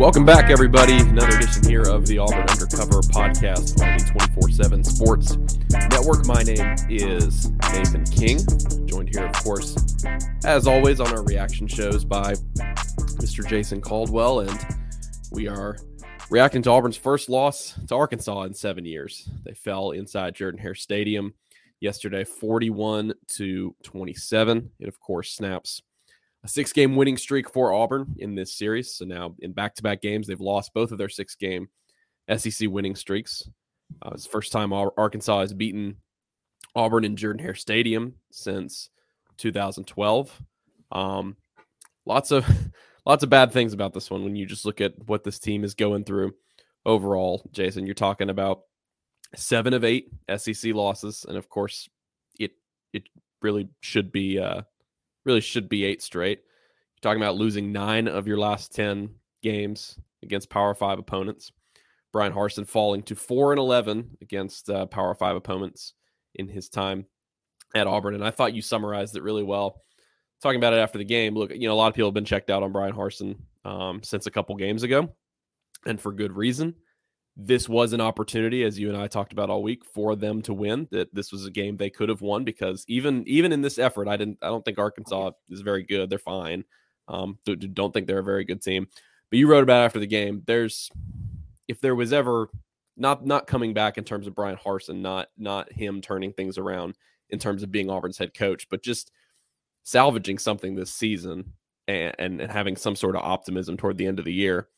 Welcome back, everybody. Another edition here of the Auburn Undercover podcast on the 24 7 Sports Network. My name is Nathan King, joined here, of course, as always, on our reaction shows by Mr. Jason Caldwell. And we are reacting to Auburn's first loss to Arkansas in seven years. They fell inside Jordan Hare Stadium yesterday, 41 to 27. It, of course, snaps a six game winning streak for Auburn in this series. So now in back to back games, they've lost both of their six game SEC winning streaks. Uh, it's the first time Arkansas has beaten Auburn in Jordan Hare Stadium since 2012. Um, lots of lots of bad things about this one when you just look at what this team is going through overall. Jason, you're talking about seven of eight SEC losses, and of course, it it really should be uh, really should be eight straight. You're talking about losing nine of your last 10 games against Power Five opponents. Bryan Harsin falling to four and 11 against uh, Power Five opponents in his time at Auburn. And I thought you summarized it really well. Talking about it after the game, look, you know, a lot of people have been checked out on Bryan Harsin um, since a couple games ago, and for good reason. This was an opportunity, as you and I talked about all week, for them to win. That this was a game they could have won because even even in this effort, I didn't. I don't think Arkansas is very good. They're fine. Um, don't think they're a very good team. But you wrote about after the game. There's if there was ever not not coming back in terms of Bryan Harsin, not not him turning things around in terms of being Auburn's head coach, but just salvaging something this season and, and, and having some sort of optimism toward the end of the year.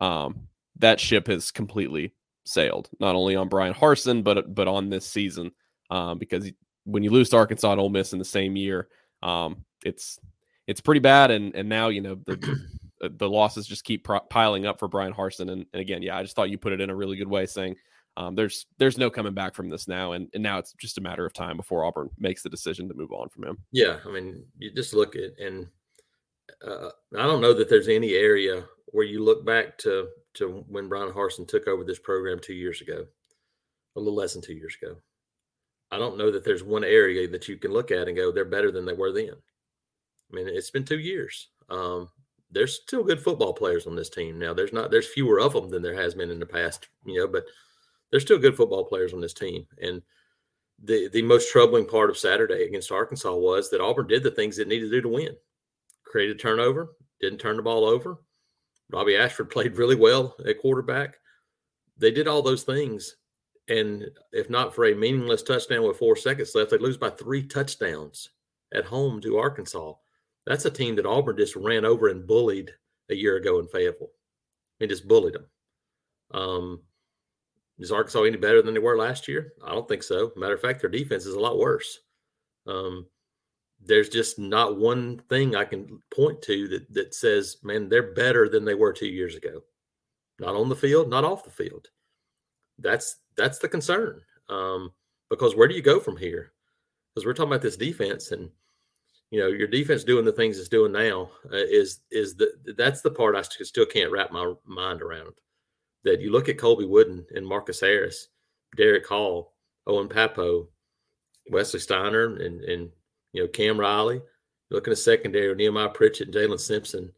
Um, that ship has completely sailed, not only on Bryan Harsin, but but on this season. Um, because when you lose to Arkansas and Ole Miss in the same year, um, it's it's pretty bad. And and now you know the the, losses just keep pro- piling up for Bryan Harsin. And, and again, yeah, I just thought you put it in a really good way, saying um, there's there's no coming back from this now, and and now it's just a matter of time before Auburn makes the decision to move on from him. Yeah, I mean, you just look at and uh, I don't know that there's any area where you look back to to when Bryan Harsin took over this program two years ago, a little less than two years ago. I don't know that there's one area that you can look at and go, they're better than they were then. I mean, it's been two years. Um, there's still good football players on this team now. There's not there's fewer of them than there has been in the past, you know, but there's still good football players on this team. And the the most troubling part of Saturday against Arkansas was that Auburn did the things it needed to do to win. Created turnover, didn't turn the ball over. Robbie Ashford played really well at quarterback. They did all those things. And if not for a meaningless touchdown with four seconds left, they lose by three touchdowns at home to Arkansas. That's a team that Auburn just ran over and bullied a year ago in Fayetteville. They just bullied them. Um, is Arkansas any better than they were last year? I don't think so. Matter of fact, their defense is a lot worse. Um, there's just not one thing I can point to that that says, man, they're better than they were two years ago. Not on the field, not off the field. That's that's the concern. Um, because where do you go from here? Because we're talking about this defense, and you know your defense doing the things it's doing now uh, is is the that's the part I st- still can't wrap my mind around. That you look at Colby Wooden and Marcus Harris, Derick Hall, Owen Pappoe, Wesley Steiner, and and you know Cam Riley. Looking at secondary, Nehemiah Pritchett, and Jaylin Simpson,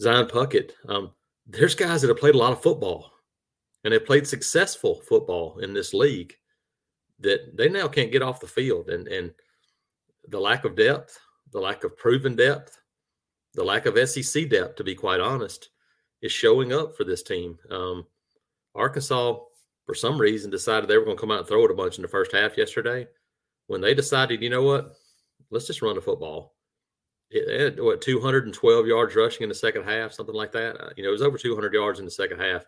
Zion Puckett. Um, there's guys that have played a lot of football, and have played successful football in this league that they now can't get off the field. And and the lack of depth, the lack of proven depth, the lack of SEC depth, to be quite honest, is showing up for this team. Um, Arkansas, for some reason, decided they were going to come out and throw it a bunch in the first half yesterday. When they decided, you know what, let's just run the football. It had, what 212 yards rushing in the second half, something like that. Uh, you know, it was over 200 yards in the second half.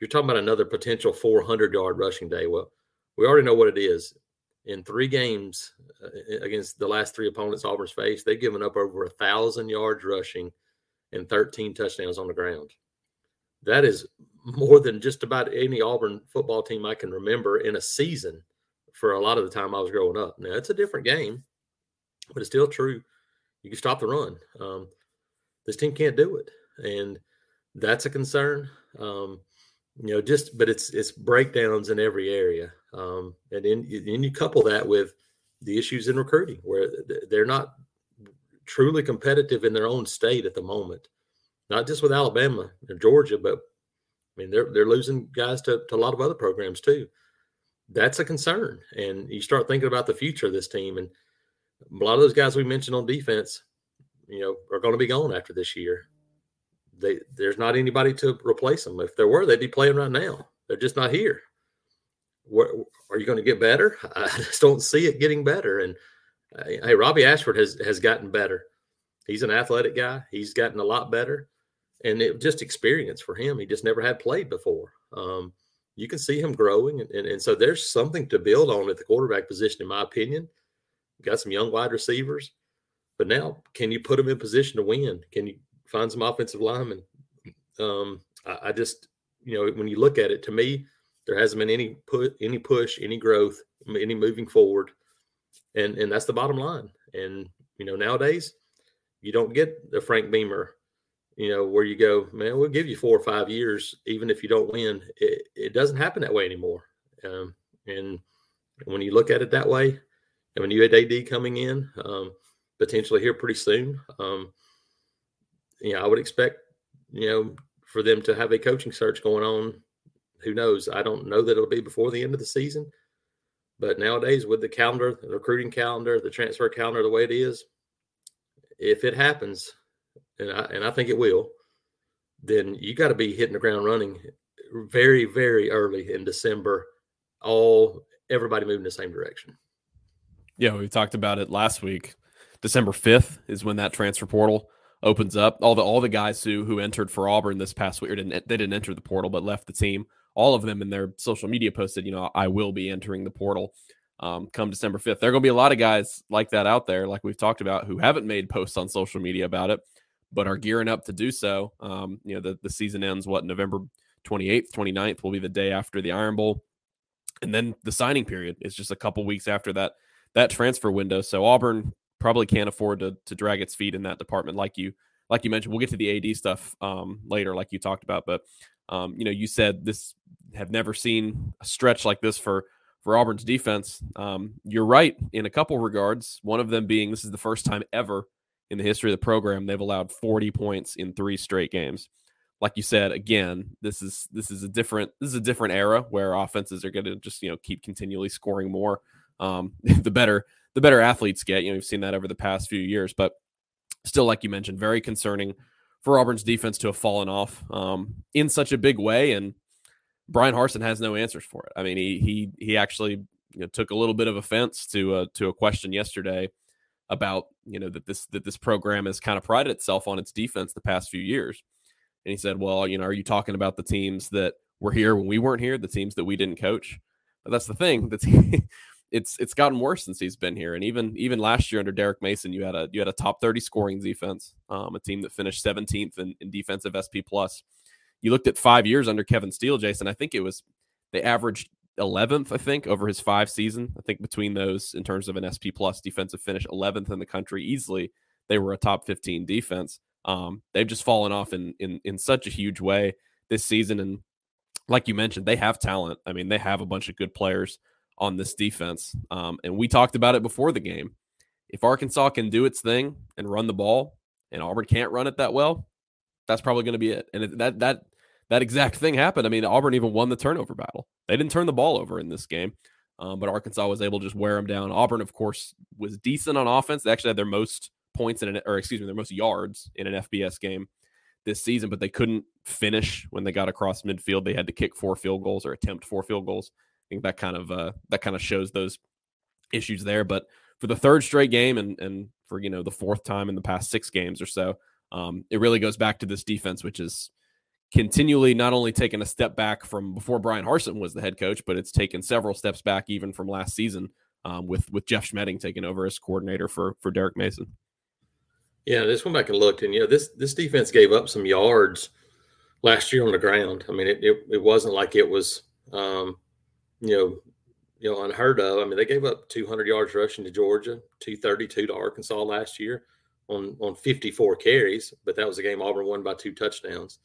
You're talking about another potential 400 yard rushing day. Well, we already know what it is. In three games uh, against the last three opponents Auburn's faced, they've given up over a thousand yards rushing and 13 touchdowns on the ground. That is more than just about any Auburn football team I can remember in a season for a lot of the time I was growing up. Now, it's a different game, but it's still true. You can stop the run. Um, this team can't do it. And that's a concern. Um, you know, just but it's it's breakdowns in every area, um, and then you couple that with the issues in recruiting where they're not truly competitive in their own state at the moment. Not just with Alabama or Georgia, but I mean they're they're losing guys to, to a lot of other programs too. That's a concern, and you start thinking about the future of this team, and a lot of those guys we mentioned on defense, you know, are going to be gone after this year they there's not anybody to replace them. If there were, they'd be playing right now. They're just not here. Where, are you going to get better? I just don't see it getting better. And uh, hey, Robbie Ashford has has gotten better. He's an athletic guy. He's gotten a lot better, and it just experience for him. He just never had played before. Um, you can see him growing, and, and, and so there's something to build on at the quarterback position, in my opinion. Got some young wide receivers, but now can you put them in position to win? Can you find some offensive linemen. Um, I, I, just, you know, when you look at it, to me, there hasn't been any put, any push, any growth, any moving forward, and and that's the bottom line. And you know, nowadays, you don't get the Frank Beamer, you know, where you go, man, we'll give you four or five years, even if you don't win. It, it doesn't happen that way anymore. Um, and when you look at it that way, when you had AD coming in, um, potentially here pretty soon. Um, you know, I would expect, you know, for them to have a coaching search going on. Who knows? I don't know that it'll be before the end of the season. But nowadays, with the calendar, the recruiting calendar, the transfer calendar, the way it is, if it happens, and I, and I think it will, then you got to be hitting the ground running very, very early in December. All everybody moving the same direction. Yeah, we talked about it last week. December fifth is when that transfer portal opens up. All the all the guys who who entered for Auburn this past week, didn't they didn't enter the portal but left the team. All of them in their social media posted, you know, I will be entering the portal um, come December fifth. There are going to be a lot of guys like that out there, like we've talked about, who haven't made posts on social media about it, but are gearing up to do so. Um, you know, the the season ends what November 28th, 29th will be the day after the Iron Bowl. And then the signing period is just a couple weeks after that that transfer window. So Auburn probably can't afford to to drag its feet in that department like you like you mentioned. We'll get to the ad stuff um, later like you talked about but um, you know you said this have never seen a stretch like this for for auburn's defense. Um, you're right in a couple regards one of them being this is the first time ever in the history of the program they've allowed 40 points in three straight games. Like you said again this is this is a different this is a different era where offenses are going to just you know keep continually scoring more um, the better the better athletes get. You know, we've seen that over the past few years, but still, like you mentioned, very concerning for Auburn's defense to have fallen off um, in such a big way. And Bryan Harsin has no answers for it. I mean, he he he actually you know, took a little bit of offense to a, to a question yesterday about you know that this that this program has kind of prided itself on its defense the past few years. And he said, "Well, you know, are you talking about the teams that were here when we weren't here, the teams that we didn't coach?" But that's the thing. The team, it's it's gotten worse since he's been here. And even even last year under Derek Mason, you had a you had a top 30 scoring defense, um, a team that finished 17th in, in defensive SP plus. You looked at five years under Kevin Steele, Jason. I think it was they averaged 11th, I think, over his five season. I think between those, in terms of an SP plus defensive finish, 11th in the country easily. They were a top 15 defense. Um, they've just fallen off in in in such a huge way this season, and like you mentioned, they have talent. I mean, they have a bunch of good players on this defense. Um, and we talked about it before the game. If Arkansas can do its thing and run the ball, and Auburn can't run it that well, that's probably going to be it. And that that that exact thing happened. I mean, Auburn even won the turnover battle. They didn't turn the ball over in this game, um, but Arkansas was able to just wear them down. Auburn, of course, was decent on offense. They actually had their most points in an, or excuse me, their most yards in an FBS game this season, but they couldn't finish when they got across midfield. They had to kick four field goals or attempt four field goals. I think that kind of uh, that kind of shows those issues there. But for the third straight game and and for you know the fourth time in the past six games or so, um, it really goes back to this defense, which is continually not only taken a step back from before Bryan Harsin was the head coach, but it's taken several steps back even from last season um, with with Jeff Schmedding taking over as coordinator for for Derek Mason. Yeah, this went back and looked, and you know this this defense gave up some yards last year on the ground. I mean, it it, it wasn't like it was um, you know you know unheard of. I mean, they gave up 200 yards rushing to Georgia, 232 to Arkansas last year on on 54 carries, but that was a game Auburn won by two touchdowns.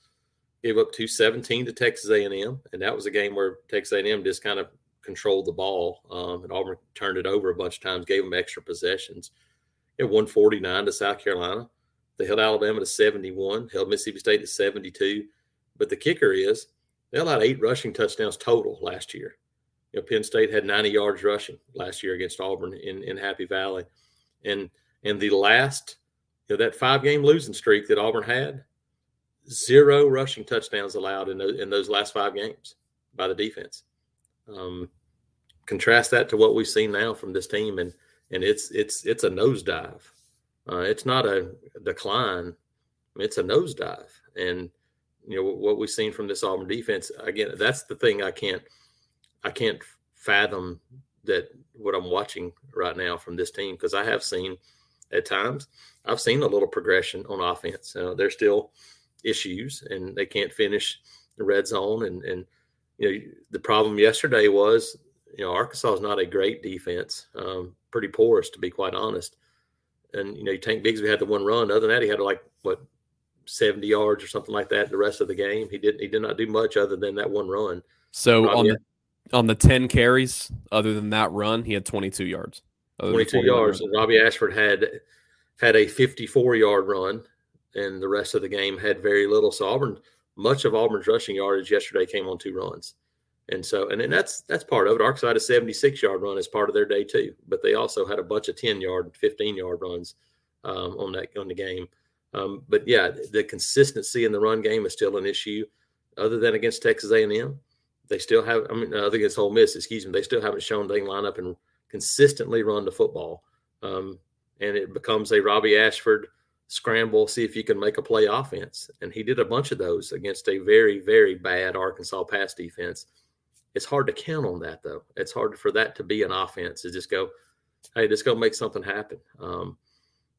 Gave up 217 to Texas A&M, and that was a game where Texas A&M just kind of controlled the ball, um, and Auburn turned it over a bunch of times, gave them extra possessions. It 149 to South Carolina. They held Alabama to 71, held Mississippi State to 72. But the kicker is they allowed eight rushing touchdowns total last year. You know, Penn State had 90 yards rushing last year against Auburn in, in Happy Valley. And and the last, you know, that five game losing streak that Auburn had, zero rushing touchdowns allowed in those, in those last five games by the defense. Um, contrast that to what we've seen now from this team, and and it's it's it's a nosedive. Uh, it's not a decline; it's a nosedive. And you know what we've seen from this Auburn defense again. That's the thing I can't I can't fathom that what I'm watching right now from this team because I have seen at times I've seen a little progression on offense. Uh, they're still issues and they can't finish the red zone. And, and, you know, the problem yesterday was, you know, Arkansas is not a great defense, um, pretty porous to be quite honest. And, you know, Tank Bigsby had the one run. Other than that, he had like, what, 70 yards or something like that the rest of the game. He didn't, he did not do much other than that one run. So on the, on the 10 carries, other than that run, he had 22 yards. 22 yards. And Robbie Ashford had, had a 54 yard run and the rest of the game had very little. So Auburn, much of Auburn's rushing yardage yesterday came on two runs. And so, and then that's that's part of it. Arkansas had a 76 yard run as part of their day too, but they also had a bunch of 10 yard, 15 yard runs um, on that on the game. Um, but yeah, the consistency in the run game is still an issue. Other than against Texas A&M, they still have. I mean, other against Ole Miss, excuse me, they still haven't shown they can line up and consistently run the football. Um, and it becomes a Robbie Ashford scramble, see if you can make a play offense. And he did a bunch of those against a very, very bad Arkansas pass defense. It's hard to count on that, though. It's hard for that to be an offense to just go, hey, just go make something happen. Um,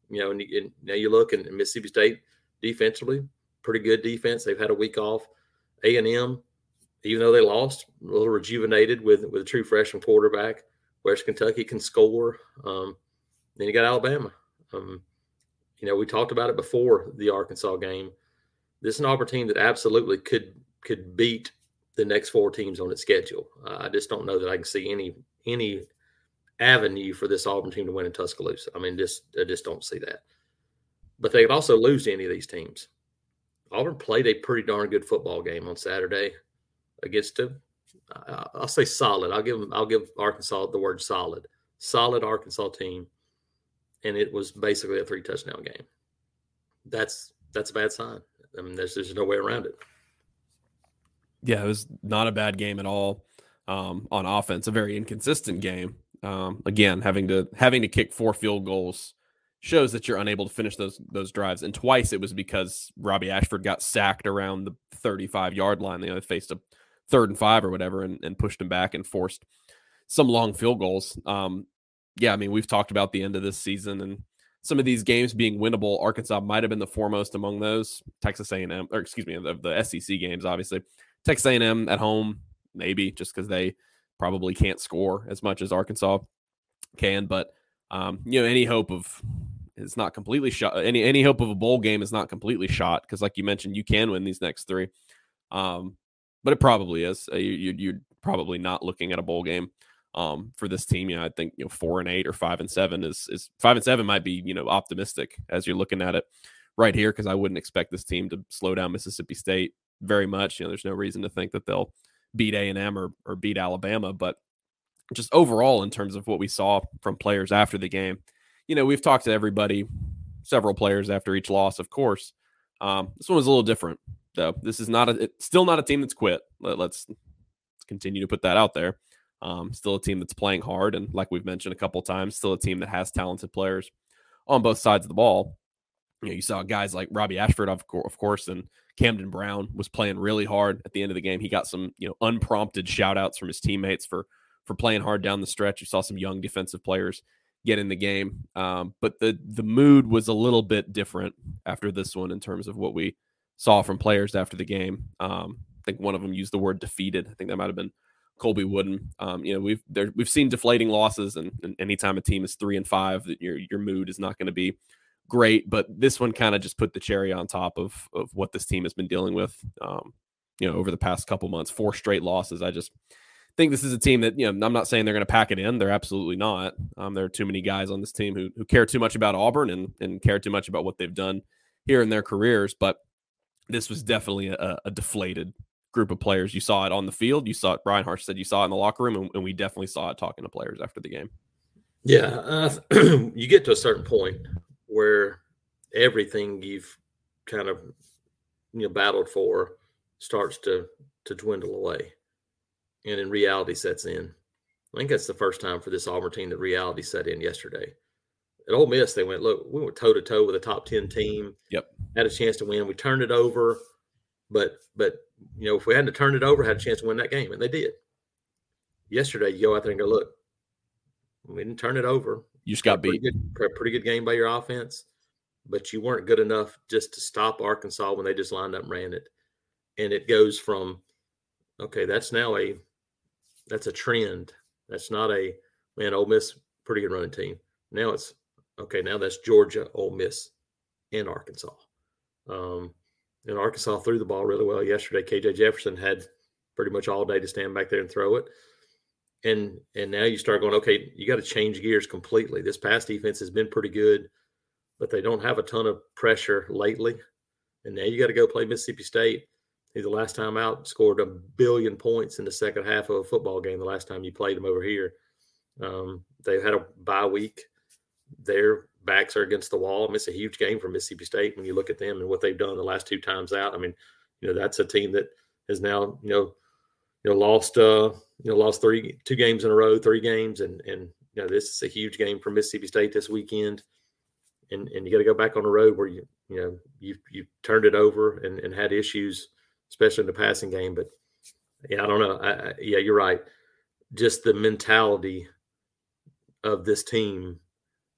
you know, and, and, now you look and Mississippi State defensively, pretty good defense. They've had a week off. A and M, even though they lost, a little rejuvenated with with a true freshman quarterback. West Kentucky can score. Um, then you got Alabama. Um, you know, we talked about it before the Arkansas game. This is an opportunity that absolutely could could beat the next four teams on its schedule. Uh, I just don't know that I can see any any avenue for this Auburn team to win in Tuscaloosa. I mean, just I just don't see that. But they could also lose to any of these teams. Auburn played a pretty darn good football game on Saturday against a, I'll say solid. I'll give them, I'll give Arkansas the word solid. Solid Arkansas team and it was basically a three touchdown game. That's that's a bad sign. I mean, there's there's no way around it. Yeah, it was not a bad game at all um, on offense. A very inconsistent game. Um, again, having to having to kick four field goals shows that you're unable to finish those those drives. And twice it was because Robbie Ashford got sacked around the 35 yard line. They faced a third and five or whatever, and, and pushed him back and forced some long field goals. Um, yeah, I mean, we've talked about the end of this season and some of these games being winnable. Arkansas might have been the foremost among those. Texas A&M, or excuse me, the, the SEC games, obviously. Texas A&M at home, maybe just because they probably can't score as much as Arkansas can. But um, you know, any hope of it's not completely shot. Any any hope of a bowl game is not completely shot because, like you mentioned, you can win these next three. Um, but it probably is. Uh, you, you're probably not looking at a bowl game um, for this team. You know, I think you know four and eight or five and seven is is five and seven might be you know optimistic as you're looking at it right here because I wouldn't expect this team to slow down Mississippi State very much. You know, there's no reason to think that they'll beat A and M or or beat Alabama, but just overall in terms of what we saw from players after the game, you know, we've talked to everybody, several players after each loss, of course. Um, this one was a little different, though. This is not a, still not a team that's quit. Let, let's, let's continue to put that out there. Um, still a team that's playing hard, and like we've mentioned a couple times, still a team that has talented players on both sides of the ball. You know, you saw guys like Robbie Ashford, of, of course, and Camden Brown was playing really hard at the end of the game. He got some, you know, unprompted shout outs from his teammates for for playing hard down the stretch. You saw some young defensive players get in the game, um, but the the mood was a little bit different after this one in terms of what we saw from players after the game. Um, I think one of them used the word defeated. I think that might have been Colby Wooden. Um, you know, we've there, we've seen deflating losses, and, and anytime a team is three and five, that your your mood is not going to be great. But this one kind of just put the cherry on top of of what this team has been dealing with. Um, you know, over the past couple months, four straight losses. I just think this is a team that you know. I'm not saying they're going to pack it in. They're absolutely not. Um, there are too many guys on this team who who care too much about Auburn and and care too much about what they've done here in their careers. But this was definitely a, a deflated group of players. You saw it on the field. You saw it. Bryan Harsin said you saw it in the locker room, and, and we definitely saw it talking to players after the game. Yeah, uh, you get to a certain point where everything you've kind of you know battled for starts to to dwindle away, and then reality sets in. I think that's the first time for this Auburn team that reality set in yesterday. At Ole Miss, they went look. We went toe to toe with a top ten team. Yep, had a chance to win. We turned it over, but but you know if we hadn't turned it over, had a chance to win that game, and they did. Yesterday, you go out there and go look. We didn't turn it over. You just got pretty beat. Good, pretty good game by your offense, but you weren't good enough just to stop Arkansas when they just lined up and ran it. And it goes from, okay, that's now a, that's a trend. That's not a man. Ole Miss pretty good running team. Now it's okay. Now that's Georgia, Ole Miss, and Arkansas. Um, and Arkansas threw the ball really well yesterday. KJ Jefferson had pretty much all day to stand back there and throw it. And and now you start going okay you got to change gears completely. This pass defense has been pretty good but they don't have a ton of pressure lately. And now you got to go play mississippi state He's the last time out scored a billion points in the second half of a football game the last time you played them over here. Um, they've had a bye week their backs are against the wall. I mean, it's a huge game for mississippi state when you look at them and what they've done the last two times out. I mean you know that's a team that has now you know you know lost uh you know lost three two games in a row three games. And and you know this is a huge game for mississippi state this weekend. And and you got to go back on the road where you you know you you turned it over and, and had issues especially in the passing game. But yeah i don't know. I, I, yeah you're right. Just the mentality of this team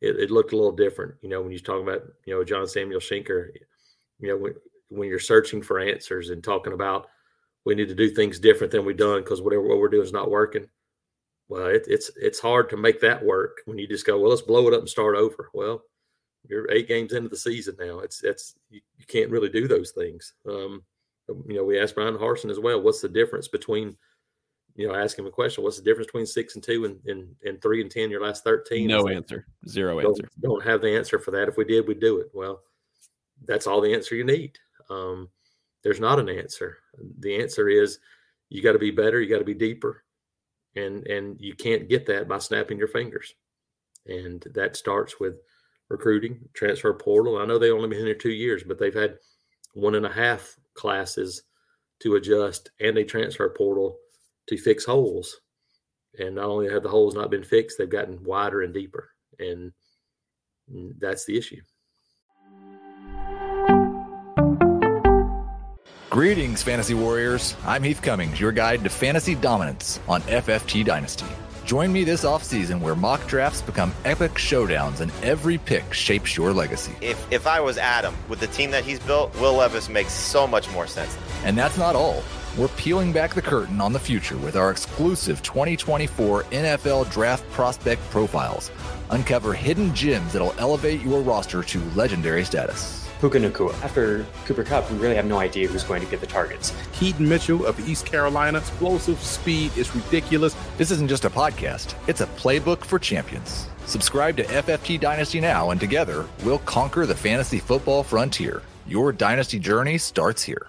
it, it, looked a little different you know when you're talking about you know john samuel shenker you know when, when you're searching for answers and talking about we need to do things different than we've done because whatever what we're doing is not working. Well, it, it's it's hard to make that work when you just go, well, let's blow it up and start over. Well, you're eight games into the season now. It's it's you, you can't really do those things. Um, you know, we asked Bryan Harsin as well. What's the difference between, you know, ask him a question. What's the difference between six and two and and, and three and ten? Your last thirteen? No answer. Zero don't, answer. Don't have the answer for that. If we did, we'd do it. Well, that's all the answer you need. Um, there's not an answer. The answer is you got to be better, you got to be deeper. And and you can't get that by snapping your fingers. And that starts with recruiting, transfer portal. I know they only been here two years, but they've had one and a half classes to adjust and a transfer portal to fix holes. And not only have the holes not been fixed, they've gotten wider and deeper. And that's the issue. Greetings, Fantasy Warriors. I'm Heath Cummings, your guide to fantasy dominance on FFT Dynasty. Join me this offseason where mock drafts become epic showdowns and every pick shapes your legacy. If, if I was Adam, with the team that he's built, Will Levis makes so much more sense. And that's not all. We're peeling back the curtain on the future with our exclusive 2024 NFL Draft Prospect Profiles. Uncover hidden gems that'll elevate your roster to legendary status. Puka Nacua. After Cooper Kupp, we really have no idea who's going to get the targets. Keaton Mitchell of East Carolina, explosive speed is ridiculous. This isn't just a podcast, it's a playbook for champions. Subscribe to FFT Dynasty now, and together we'll conquer the fantasy football frontier. Your dynasty journey starts here.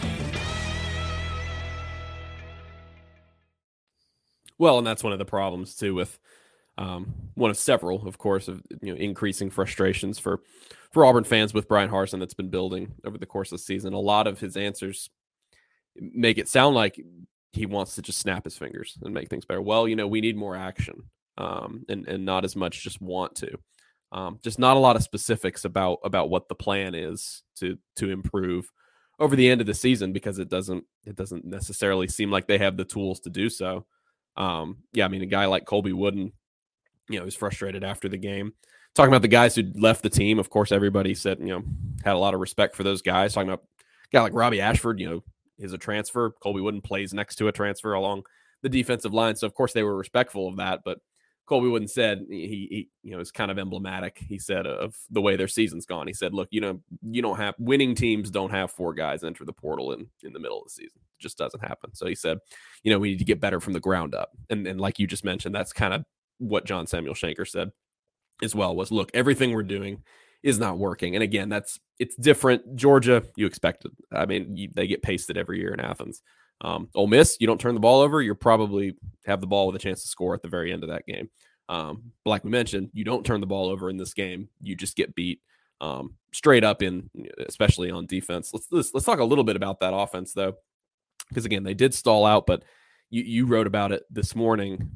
Well, and that's one of the problems too with um, one of several, of course, of you know increasing frustrations for for Auburn fans with Bryan Harsin that's been building over the course of the season. A lot of his answers make it sound like he wants to just snap his fingers and make things better. Well, you know, we need more action, um, and and not as much just want to. Um, just not a lot of specifics about about what the plan is to to improve over the end of the season because it doesn't it doesn't necessarily seem like they have the tools to do so. Um, yeah, I mean, a guy like Colby Wooden, you know, was frustrated after the game. Talking about the guys who left the team, of course, everybody said, you know, had a lot of respect for those guys. Talking about a guy like Robbie Ashford, you know, is a transfer. Colby Wooden plays next to a transfer along the defensive line. So, of course, they were respectful of that. But Colby Wooden said he, he, you know, is kind of emblematic. He said of the way their season's gone. He said, "Look, you know, you don't have winning teams don't have four guys enter the portal in in the middle of the season. It just doesn't happen." So he said, "You know, we need to get better from the ground up." And and like you just mentioned, that's kind of what John Samuel Shenker said as well. Was look, everything we're doing is not working. And again, that's it's different. Georgia, you expected. I mean, you, they get pasted every year in Athens. Um, Ole Miss, you don't turn the ball over, you're probably have the ball with a chance to score at the very end of that game. Um, like we mentioned, you don't turn the ball over in this game, you just get beat um, straight up in, especially on defense. Let's, let's let's talk a little bit about that offense though, because again, they did stall out, but you you wrote about it this morning.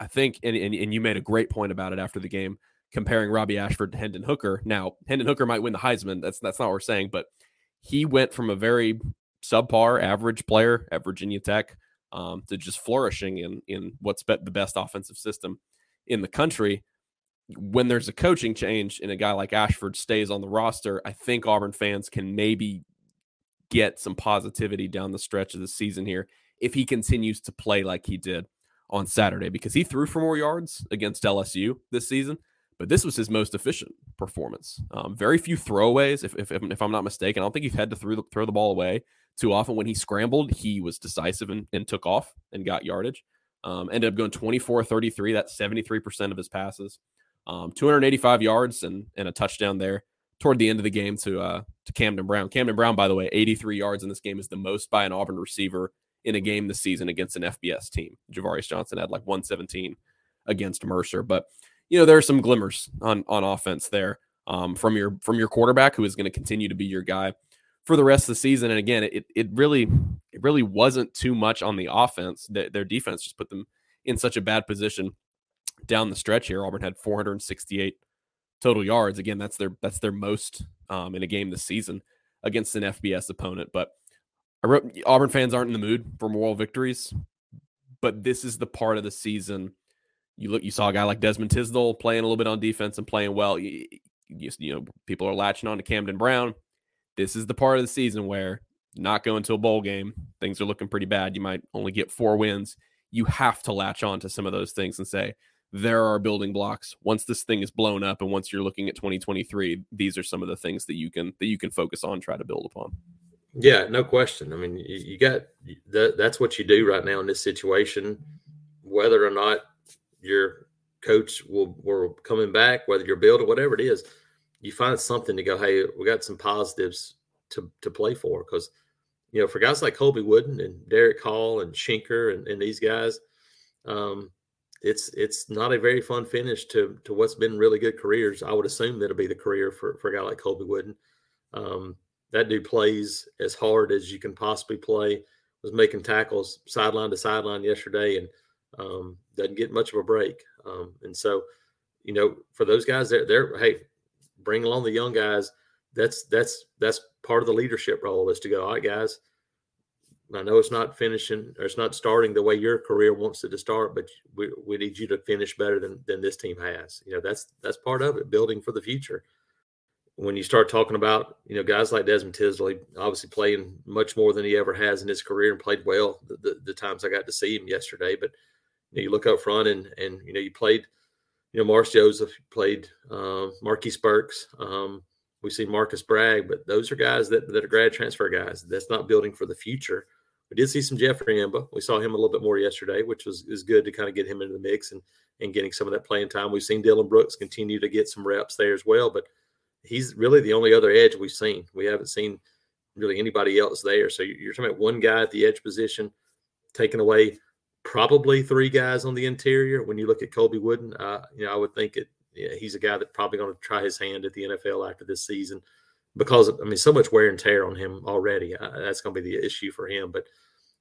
I think, and, and, and you made a great point about it after the game, comparing Robbie Ashford to Hendon Hooker. Now, Hendon Hooker might win the Heisman. That's that's not what we're saying, but he went from a very subpar average player at Virginia Tech um, to just flourishing in in what's the best offensive system in the country. When there's a coaching change and a guy like Ashford stays on the roster, I think Auburn fans can maybe get some positivity down the stretch of the season here if he continues to play like he did on Saturday because he threw for more yards against LSU this season but this was his most efficient performance. Um, very few throwaways, if, if, if, I'm not mistaken. I don't think he had to throw the, throw the ball away too often. When he scrambled, he was decisive and, and took off and got yardage. Um, ended up going 24 33. That's 73% of his passes. Um, 285 yards and, and a touchdown there toward the end of the game to uh, to Camden Brown. Camden Brown, by the way, 83 yards in this game is the most by an Auburn receiver in a game this season against an FBS team. Ja'Varrius Johnson had like 117 against Mercer, but you know there are some glimmers on on offense there um, from your from your quarterback who is going to continue to be your guy for the rest of the season. And again, it it really it really wasn't too much on the offense. Their defense just put them in such a bad position down the stretch here. Auburn had 468 total yards. Again, that's their that's their most um, in a game this season against an FBS opponent. But I wrote Auburn fans aren't in the mood for moral victories, but this is the part of the season you look, you saw a guy like Desmond Tisdol playing a little bit on defense and playing well. You, you, you know, people are latching on to Camden Brown. This is the part of the season where not going to a bowl game, things are looking pretty bad. You might only get four wins. You have to latch on to some of those things and say, there are building blocks. Once this thing is blown up and once you're looking at 2023, these are some of the things that you can that you can focus on, try to build upon. Yeah, no question. I mean, you, you got that, that's what you do right now in this situation, whether or not your coach will will coming back, whether you're building whatever it is, you find something to go. Hey, we got some positives to to play for because you know for guys like Colby Wooden and Derick Hall and Shenker and, and these guys, um, it's it's not a very fun finish to to what's been really good careers. I would assume that'll be the career for for a guy like Colby Wooden. Um, that dude plays as hard as you can possibly play. Was making tackles sideline to sideline yesterday, and um, doesn't get much of a break. Um, and so, you know, for those guys, they're, they're hey, bring along the young guys. That's that's that's part of the leadership role is to go. All right, guys. I know it's not finishing or it's not starting the way your career wants it to start, but we, we need you to finish better than than this team has. You know, that's that's part of it, building for the future. When you start talking about, you know, guys like Desmond Tisdol, obviously playing much more than he ever has in his career and played well the, the, the times I got to see him yesterday, but you, look up front and and you know you played, you know Morris Joseph played um, Marquise Burks. Um, we see Marcus Bragg, but those are guys that that are grad transfer guys. That's not building for the future. We did see some Jeffrey M'ba. We saw him a little bit more yesterday, which was is good to kind of get him into the mix and and getting some of that playing time. We've seen Dylan Brooks continue to get some reps there as well, but he's really the only other edge we've seen. We haven't seen really anybody else there. So you're talking about one guy at the edge position, taking away probably three guys on the interior. When you look at Colby Wooden, uh, you know, I would think it, yeah, he's a guy that's probably going to try his hand at the NFL after this season because I mean, so much wear and tear on him already. Uh, that's going to be the issue for him. But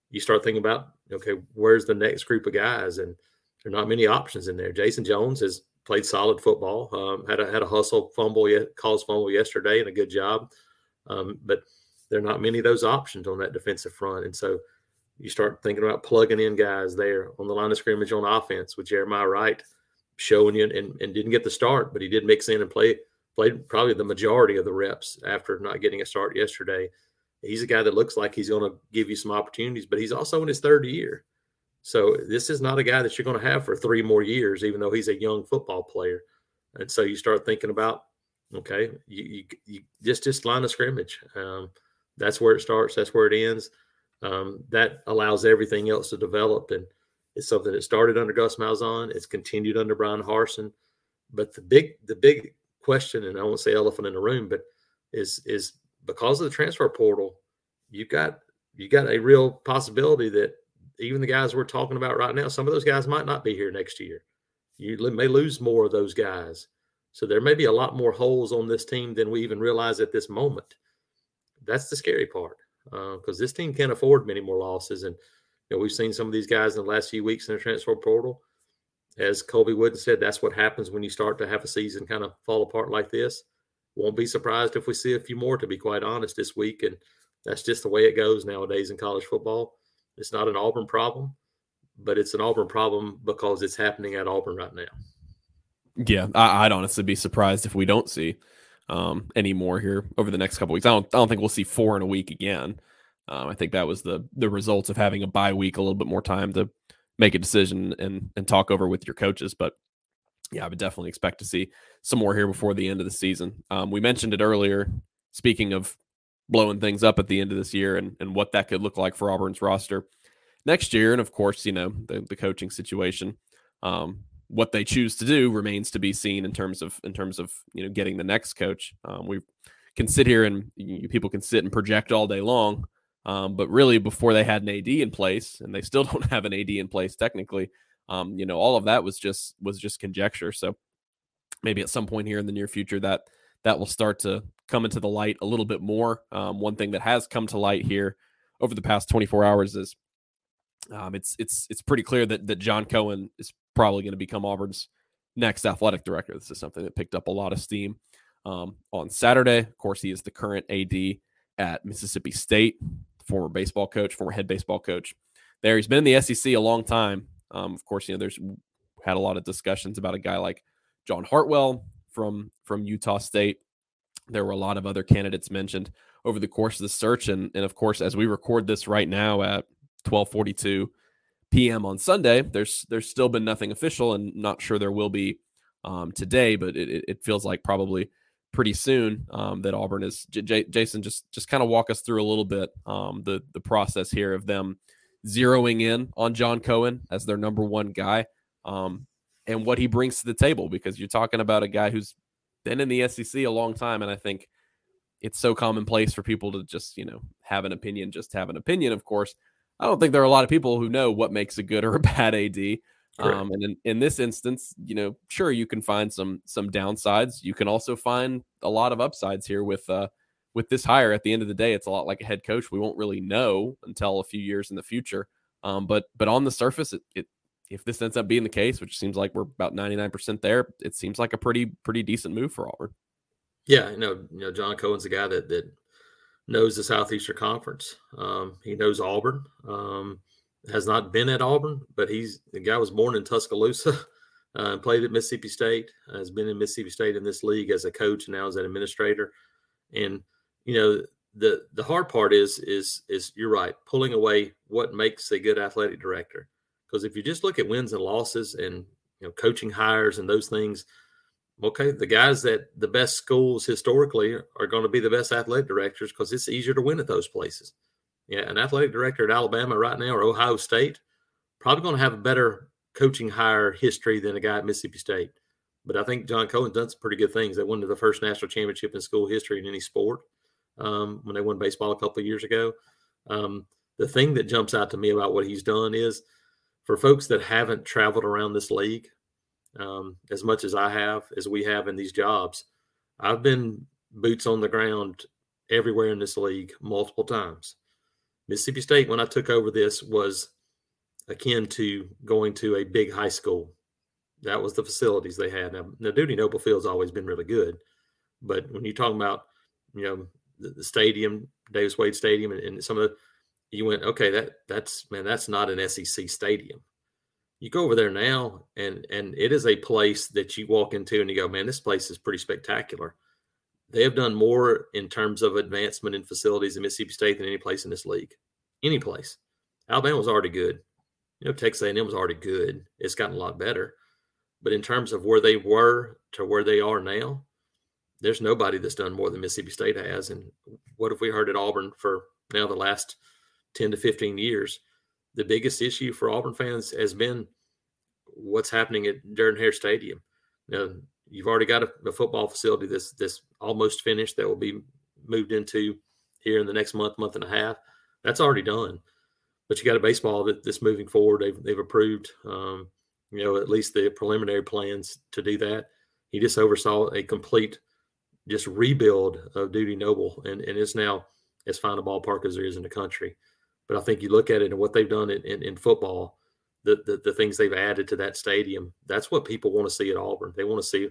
you start thinking about, okay, where's the next group of guys? And there are not many options in there. Jayson Jones has played solid football. Um, had a had a hustle fumble, yet calls fumble yesterday, and a good job. Um, but there are not many of those options on that defensive front, and so you start thinking about plugging in guys there on the line of scrimmage on offense with Jeremiah Wright showing you and, and didn't get the start, but he did mix in and play played probably the majority of the reps after not getting a start yesterday. He's a guy that looks like he's going to give you some opportunities, but he's also in his third year. So this is not a guy that you're going to have for three more years, even though he's a young football player. And so you start thinking about, okay, you, you, you just just line of scrimmage. Um, that's where it starts. That's where it ends. Um, that allows everything else to develop, and it's something that started under Gus Malzahn. It's continued under Bryan Harsin. But the big the big question, and I won't say elephant in the room, but is is because of the transfer portal, you got you got a real possibility that even the guys we're talking about right now, some of those guys might not be here next year. You may lose more of those guys. So there may be a lot more holes on this team than we even realize at this moment. That's the scary part because uh, this team can't afford many more losses. And you know, we've seen some of these guys in the last few weeks in the transfer portal. As Colby Wooden said, that's what happens when you start to have a season kind of fall apart like this. Won't be surprised if we see a few more, to be quite honest, this week. And that's just the way it goes nowadays in college football. It's not an Auburn problem, but it's an Auburn problem because it's happening at Auburn right now. Yeah, I, would honestly be surprised if we don't see um, any more here over the next couple weeks. I don't, I don't think we'll see four in a week again. Um, I think that was the the results of having a bye week, a little bit more time to make a decision and and talk over with your coaches. But yeah, I would definitely expect to see some more here before the end of the season. Um, we mentioned it earlier. Speaking of blowing things up at the end of this year and, and what that could look like for Auburn's roster next year. And of course, you know, the, the coaching situation. Um, what they choose to do remains to be seen in terms of in terms of you know getting the next coach. Um, we can sit here and you, people can sit and project all day long, um, but really before they had an AD in place, and they still don't have an AD in place technically, um, you know, all of that was just was just conjecture. So maybe at some point here in the near future that that will start to come into the light a little bit more. Um, one thing that has come to light here over the past 24 hours is um, it's it's it's pretty clear that that John Cohen is probably going to become Auburn's next athletic director. This is something that picked up a lot of steam um, on Saturday. Of course, he is the current AD at Mississippi State, former baseball coach, former head baseball coach. There, he's been in the SEC a long time. Um, of course, you know there's had a lot of discussions about a guy like John Hartwell from from Utah State. There were a lot of other candidates mentioned over the course of the search, and and of course, as we record this right now at 12:42 p.m. on Sunday, there's there's still been nothing official, and not sure there will be um, today, but it, it feels like probably pretty soon um, that Auburn is. J- Jason, just just kind of walk us through a little bit um, the the process here of them zeroing in on John Cohen as their number one guy. Um, and what he brings to the table because you're talking about a guy who's been in the SEC a long time. And I think it's so commonplace for people to just, you know, have an opinion, just have an opinion, of course. I don't think there are a lot of people who know what makes a good or a bad AD. Um, and in, in this instance, you know, sure you can find some some downsides. You can also find a lot of upsides here with uh with this hire. At the end of the day, it's a lot like a head coach. We won't really know until a few years in the future. Um, but but on the surface, it, it if this ends up being the case, which seems like we're about 99% there, it seems like a pretty pretty decent move for Auburn. Yeah, you know, you know, John Cohen's a guy that that knows the Southeastern Conference. Um, he knows Auburn. Um, has not been at Auburn, but he's the guy was born in Tuscaloosa, uh, played at Mississippi State, has been in Mississippi State in this league as a coach and now as an administrator. And you know, the the hard part is is is you're right, pulling away what makes a good athletic director Because if you just look at wins and losses and you know coaching hires and those things, okay, the guys that the best schools historically are going to be the best athletic directors because it's easier to win at those places. Yeah, an athletic director at Alabama right now or Ohio State probably going to have a better coaching hire history than a guy at Mississippi State. But I think John Cohen done some pretty good things. They won the first national championship in school history in any sport um, when they won baseball a couple of years ago. Um, the thing that jumps out to me about what he's done is for folks that haven't traveled around this league um, as much as I have, as we have in these jobs, I've been boots on the ground everywhere in this league multiple times. Mississippi State, when I took over this, was akin to going to a big high school. That was the facilities they had. Now, now Dudy Noble Field's always been really good, but when you're talking about, you know, the, the stadium, Davis Wade Stadium, and, and some of the, you went, okay, that that's man, that's not an SEC stadium. You go over there now, and and it is a place that you walk into and you go, man, this place is pretty spectacular. They have done more in terms of advancement in facilities in Mississippi State than any place in this league. Any place. Alabama was already good. You know, Texas A&M was already good. It's gotten a lot better. But in terms of where they were to where they are now, there's nobody that's done more than Mississippi State has. And what have we heard at Auburn for now the last 10 to 15 years? The biggest issue for Auburn fans has been what's happening at Jordan Hare Stadium. Now, you've already got a, a football facility that's, that's almost finished that will be moved into here in the next month, month and a half. That's already done. But you got a baseball that, that's moving forward. They've, they've approved, um, you know, at least the preliminary plans to do that. He just oversaw a complete just rebuild of Dudy Noble, and, and it's now as fine a ballpark as there is in the country. But I think you look at it and what they've done in, in, in football, the, the, the things they've added to that stadium, that's what people want to see at Auburn. They want to see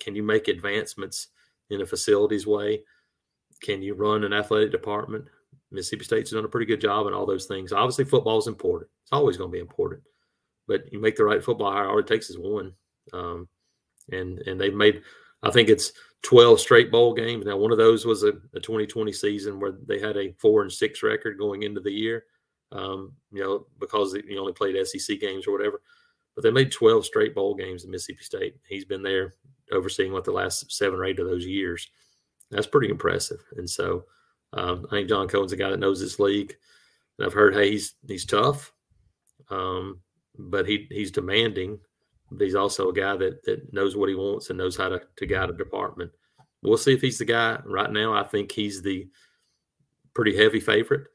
can you make advancements in a facilities way? Can you run an athletic department? Mississippi State's done a pretty good job in all those things. Obviously, football is important. It's always going to be important. But you make the right football hire, all it takes is one. Um, and and they've made, I think it's 12 straight bowl games. Now, one of those was a, a 2020 season where they had a four and six record going into the year, um, you know, because he only played SEC games or whatever. But they made 12 straight bowl games in Mississippi State. He's been there overseeing what the last seven or eight of those years. That's pretty impressive. And so um, I think John Cohen's a guy that knows this league. And I've heard, hey, he's he's tough, um, but he he's demanding. But he's also a guy that that knows what he wants and knows how to to guide a department. We'll see if he's the guy. Right now, I think he's the pretty heavy favorite.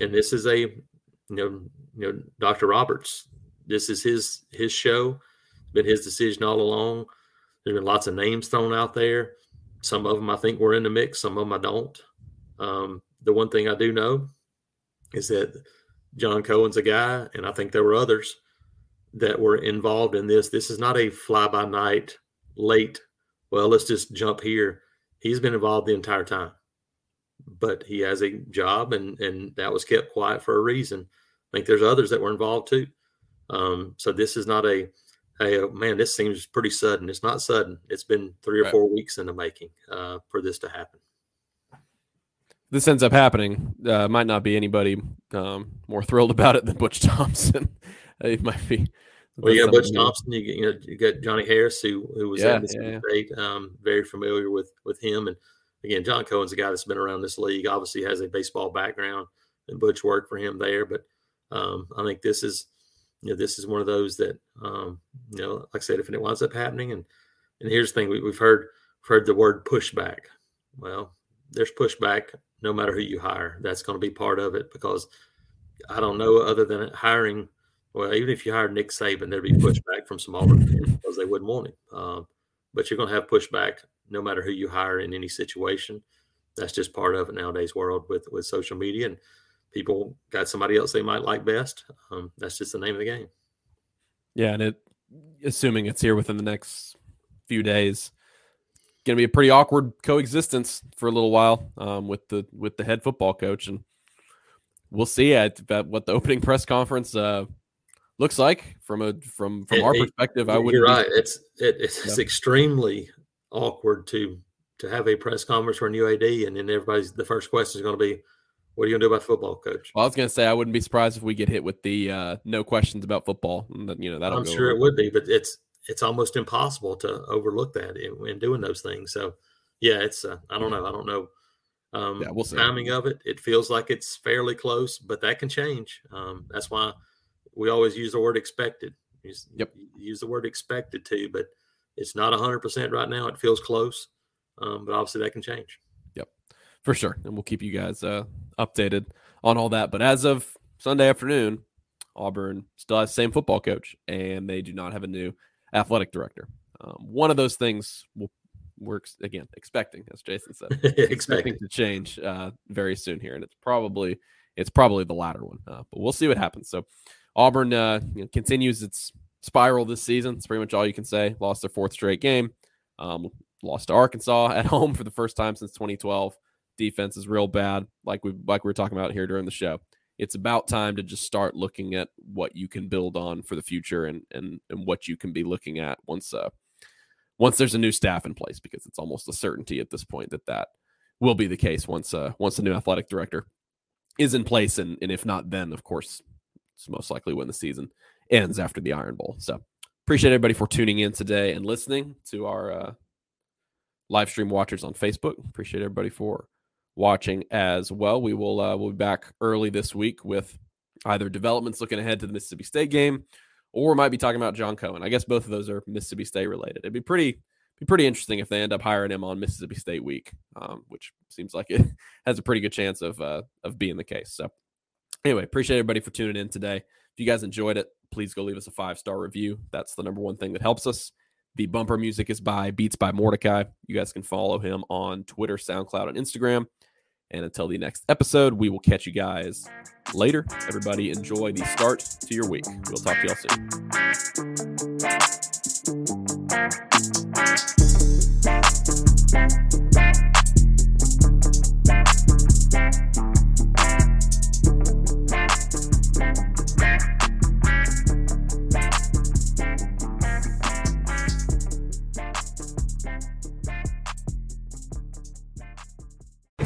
And this is a you know you know Dr. Roberts. This is his his show. It's Been his decision all along. There's been lots of names thrown out there. Some of them I think were in the mix. Some of them I don't. Um, the one thing I do know is that John Cohen's a guy, and I think there were others that were involved in this. This is not a fly by night, late, well, let's just jump here. He's been involved the entire time, but he has a job, and, and that was kept quiet for a reason. I think there's others that were involved too. Um, so this is not a, hey, oh, man, this seems pretty sudden. It's not sudden. It's been three or right. four weeks in the making uh, for this to happen this ends up happening, uh, might not be anybody um, more thrilled about it than Butch Thompson. it might be. Well, you got Butch. Thompson. You, you know, you got Johnny Harris, who who was yeah, at Mississippi yeah, State. Um, very familiar with with him, and again, John Cohen's a guy that's been around this league. Obviously, has a baseball background, and Butch worked for him there. But um, I think this is, you know, this is one of those that, um, you know, like I said, if it winds up happening, and and here's the thing, we, we've heard heard the word pushback. Well, there's pushback no matter who you hire. That's going to be part of it because I don't know other than hiring. Well, even if you hired Nick Saban, there'd be pushback from some Auburn because they wouldn't want him. Um, but you're going to have pushback no matter who you hire in any situation. That's just part of it nowadays world with with social media and people got somebody else they might like best. Um, that's just the name of the game. Yeah, and it assuming it's here within the next few days, going to be a pretty awkward coexistence for a little while um, with the with the head football coach, and we'll see at, at what the opening press conference uh, looks like from a from from it, our perspective. I would. You're right. It's it, it's, it's extremely awkward to to have a press conference for a new AD, and then everybody's the first question is going to be, what are you gonna do about football, coach? Well, I was gonna say I wouldn't be surprised if we get hit with the uh, no questions about football. You know, that I'm sure it would be, but it's it's almost impossible to overlook that in, in doing those things. So, yeah, it's uh, I don't know, I don't know. Um, yeah, we'll see. Timing of it, it feels like it's fairly close, but that can change. Um, that's why we always use the word expected. Use, yep. Use the word expected to, but it's not 100% right now. It feels close, um, but obviously that can change. Yep, for sure. And we'll keep you guys uh, updated on all that. But as of Sunday afternoon, Auburn still has the same football coach, and they do not have a new athletic director. Um, one of those things will we're again expecting, as Jason said, expecting to change uh, very soon here, and it's probably it's probably the latter one, uh, but we'll see what happens. So Auburn uh, you know, continues its spiral this season. It's pretty much all you can say. Lost their fourth straight game. Um, lost to Arkansas at home for the first time since 2012. Defense is real bad, like we like we were talking about here during the show. It's about time to just start looking at what you can build on for the future and and and what you can be looking at once uh once there's a new staff in place because it's almost a certainty at this point that that will be the case once uh once the new athletic director is in place and and if not then of course it's most likely when the season ends after the Iron Bowl. So appreciate everybody for tuning in today and listening to our uh, live stream watchers on Facebook. Appreciate everybody for watching as well. We will uh, we'll be back early this week with either developments looking ahead to the Mississippi State game, or might be talking about John Cohen. I guess both of those are Mississippi State related. It'd be pretty be pretty interesting if they end up hiring him on Mississippi State week, um, which seems like it has a pretty good chance of uh, of being the case. So anyway, appreciate everybody for tuning in today. If you guys enjoyed it, please go leave us a five star review. That's the number one thing that helps us. The bumper music is by Beats by Mordecai. You guys can follow him on Twitter, SoundCloud, and Instagram. And until the next episode, we will catch you guys later. Everybody, enjoy the start to your week. We'll talk to y'all soon.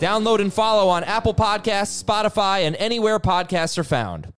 Download and follow on Apple Podcasts, Spotify, and anywhere podcasts are found.